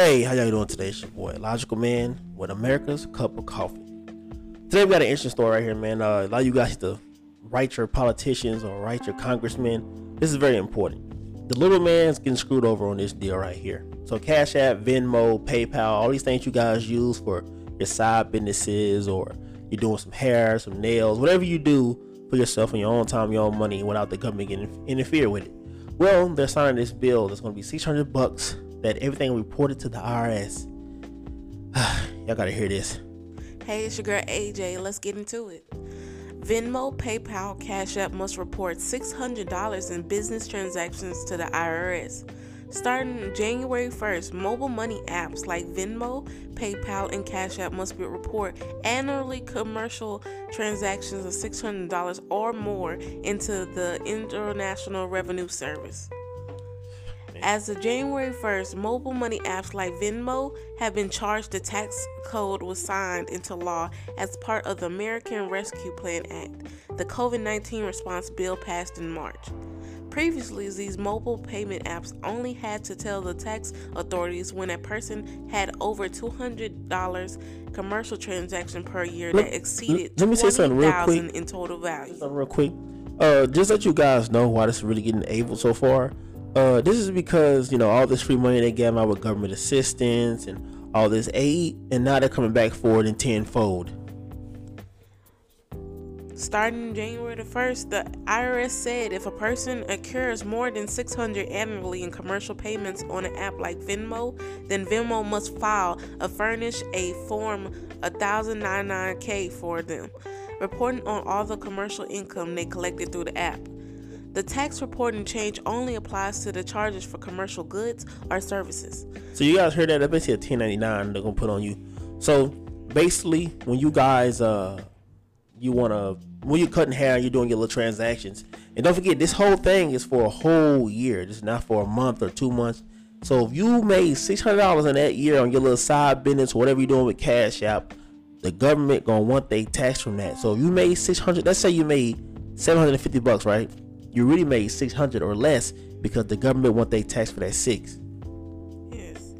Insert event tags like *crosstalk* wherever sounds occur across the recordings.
Hey, how y'all doing today? It's your boy, Logical Man, with America's Cup of Coffee. Today we got an interesting story right here, man. Uh, a lot of you guys to write your politicians or write your congressmen. This is very important. The little man's getting screwed over on this deal right here. So Cash App, Venmo, PayPal, all these things you guys use for your side businesses or you're doing some hair, some nails, whatever you do for yourself in your own time, your own money, without the government getting interfere with it. Well, they're signing this bill that's going to be 600 bucks that everything reported to the IRS. *sighs* Y'all gotta hear this. Hey, it's your girl AJ. Let's get into it. Venmo, PayPal, Cash App must report $600 in business transactions to the IRS. Starting January 1st, mobile money apps like Venmo, PayPal, and Cash App must report annually commercial transactions of $600 or more into the International Revenue Service. As of January 1st, mobile money apps like Venmo have been charged. The tax code was signed into law as part of the American Rescue Plan Act, the COVID 19 response bill passed in March. Previously, these mobile payment apps only had to tell the tax authorities when a person had over $200 commercial transaction per year that exceeded let, let me say something real quick in total value. Something real quick. Uh, just let you guys know why this is really getting able so far. Uh, this is because you know all this free money they gave out with government assistance and all this aid, and now they're coming back for it in tenfold. Starting January the 1st, the IRS said if a person incurs more than 600 annually in commercial payments on an app like Venmo, then Venmo must file a furnish a form 1099K for them, reporting on all the commercial income they collected through the app. The tax reporting change only applies to the charges for commercial goods or services. So you guys heard that? That's basically a 1099 they're gonna put on you. So basically, when you guys uh you wanna when you're cutting hair, you're doing your little transactions, and don't forget this whole thing is for a whole year. Is not for a month or two months. So if you made six hundred dollars in that year on your little side business, whatever you're doing with Cash App, the government gonna want they tax from that. So if you made six hundred, let's say you made seven hundred and fifty bucks, right? You really made 600 or less because the government want they tax for that six. Yes.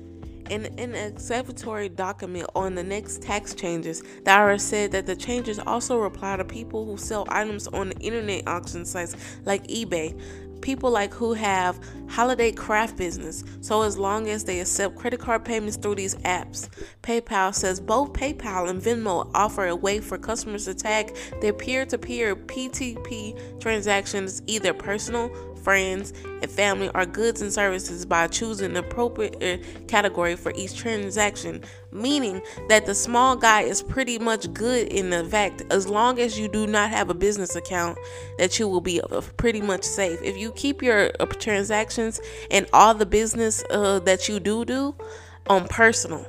In an executory document on the next tax changes, the IRS said that the changes also apply to people who sell items on the internet auction sites like eBay, people like who have holiday craft business. So as long as they accept credit card payments through these apps paypal says both paypal and venmo offer a way for customers to tag their peer-to-peer p2p transactions either personal friends, and family are goods and services by choosing the appropriate uh, category for each transaction, meaning that the small guy is pretty much good in the fact as long as you do not have a business account that you will be uh, pretty much safe. If you keep your uh, transactions and all the business uh, that you do do on personal.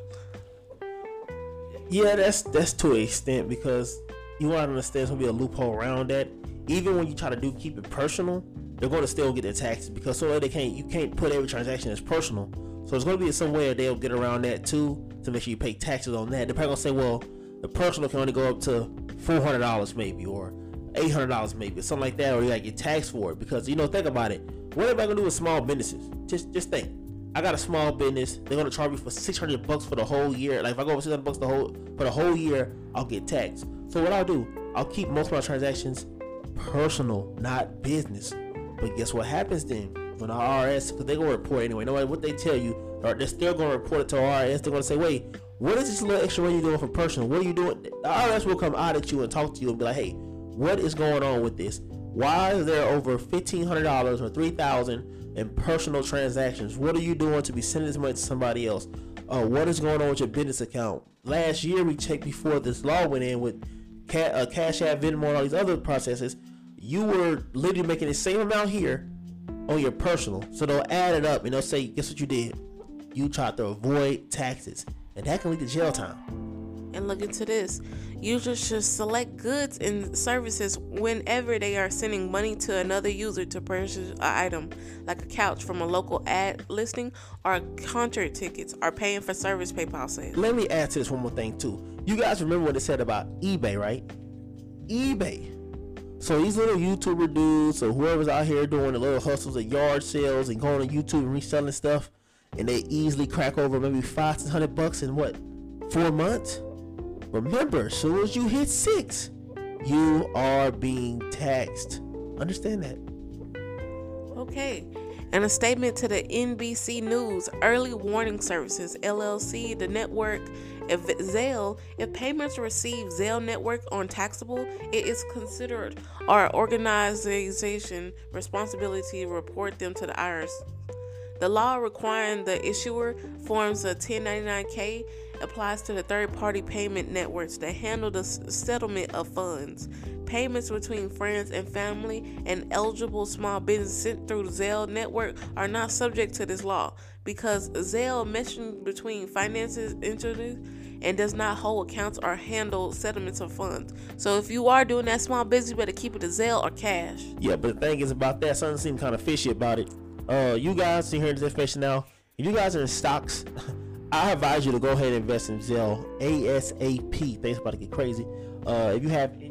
Yeah, that's that's to an extent because you want to understand there's gonna be a loophole around that. Even when you try to do keep it personal, they're going to still get their taxes because so they can't you can't put every transaction as personal. So it's going to be some way they'll get around that too to make sure you pay taxes on that. They're probably going to say, well, the personal can only go up to four hundred dollars maybe or eight hundred dollars maybe something like that, or you got to get taxed for it because you know think about it. What am I going to do with small businesses? Just just think. I got a small business. They're gonna charge me for six hundred bucks for the whole year. Like if I go over six hundred bucks the whole for the whole year, I'll get taxed. So what I'll do, I'll keep most of my transactions personal, not business. But guess what happens then? When the IRS, because they're to report anyway, no matter what they tell you, they're still going to report it to IRS. They're going to say, wait, what is this little extra money you're doing for personal? What are you doing? The IRS will come out at you and talk to you and be like, hey, what is going on with this? Why is there over $1,500 or 3000 in personal transactions? What are you doing to be sending this money to somebody else? Uh, what is going on with your business account? Last year, we checked before this law went in with uh, Cash App, Venmo, and all these other processes you were literally making the same amount here on your personal. So they'll add it up and they'll say, guess what you did? You tried to avoid taxes. And that can lead to jail time. And look into this. Users should select goods and services whenever they are sending money to another user to purchase an item, like a couch from a local ad listing, or concert tickets, or paying for service PayPal sales. Let me add to this one more thing too. You guys remember what it said about eBay, right? eBay so these little YouTuber dudes or whoever's out here doing the little hustles at yard sales and going to YouTube and reselling stuff, and they easily crack over maybe five to hundred bucks in what four months. Remember, as soon as you hit six, you are being taxed. Understand that. Okay. In a statement to the NBC News Early Warning Services LLC, the network if Zelle, if payments received Zelle network on taxable, it is considered our organization responsibility to report them to the IRS. The law requiring the issuer forms a 1099-K applies to the third-party payment networks that handle the settlement of funds. Payments between friends and family and eligible small business sent through the Zelle network are not subject to this law because Zelle meshes between finances entities and does not hold accounts or handle settlements of funds. So if you are doing that small business, you better keep it to Zelle or cash. Yeah, but the thing is about that, something seems kind of fishy about it. Uh, you guys see here this information now. If you guys are in stocks, *laughs* I advise you to go ahead and invest in Zelle ASAP. Things about to get crazy. Uh, if you have any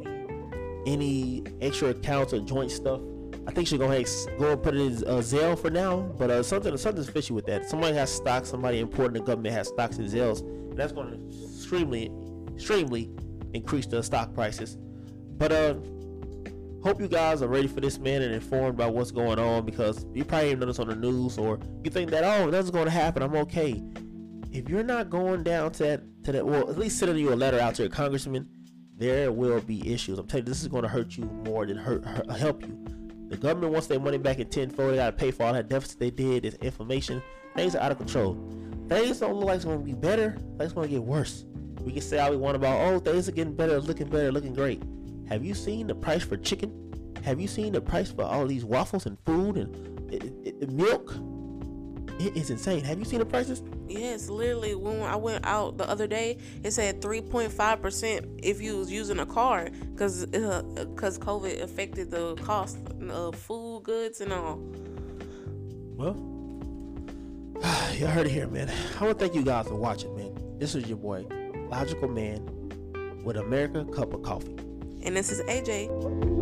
any extra accounts or joint stuff, I think you should go ahead go and put it in uh, Zelle for now. But uh, something something's fishy with that. Somebody has stocks. Somebody important in the government has stocks in Zelles, and that's going to extremely, extremely increase the stock prices. But uh, hope you guys are ready for this man and informed about what's going on because you probably even noticed on the news or you think that oh that's going to happen. I'm okay. If you're not going down to that to that, well at least sending you a letter out to your congressman, there will be issues. I'm telling you, this is going to hurt you more than hurt, hurt help you. The government wants their money back in tenfold. They got to pay for all that deficit they did. This information, things are out of control. Things don't look like it's going to be better. Things going to get worse. We can say all we want about, oh, things are getting better, looking better, looking great. Have you seen the price for chicken? Have you seen the price for all these waffles and food and it, it, it, milk? It is insane. Have you seen the prices? Yes, literally. When I went out the other day, it said 3.5 percent if you was using a card because uh, COVID affected the cost of food, goods, and all. Well, *sighs* you heard it here, man. I want to thank you guys for watching, man. This is your boy logical man with America cup of coffee. And this is AJ.